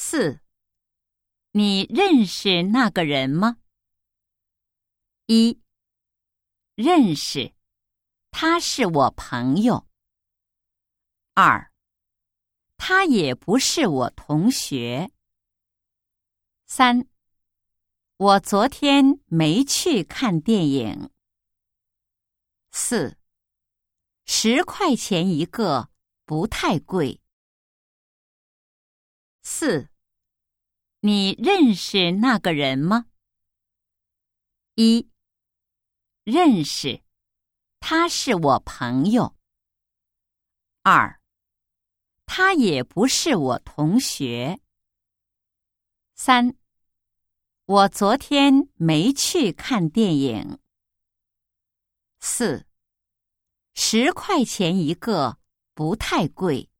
四，你认识那个人吗？一，认识，他是我朋友。二，他也不是我同学。三，我昨天没去看电影。四，十块钱一个，不太贵。四，你认识那个人吗？一，认识，他是我朋友。二，他也不是我同学。三，我昨天没去看电影。四，十块钱一个，不太贵。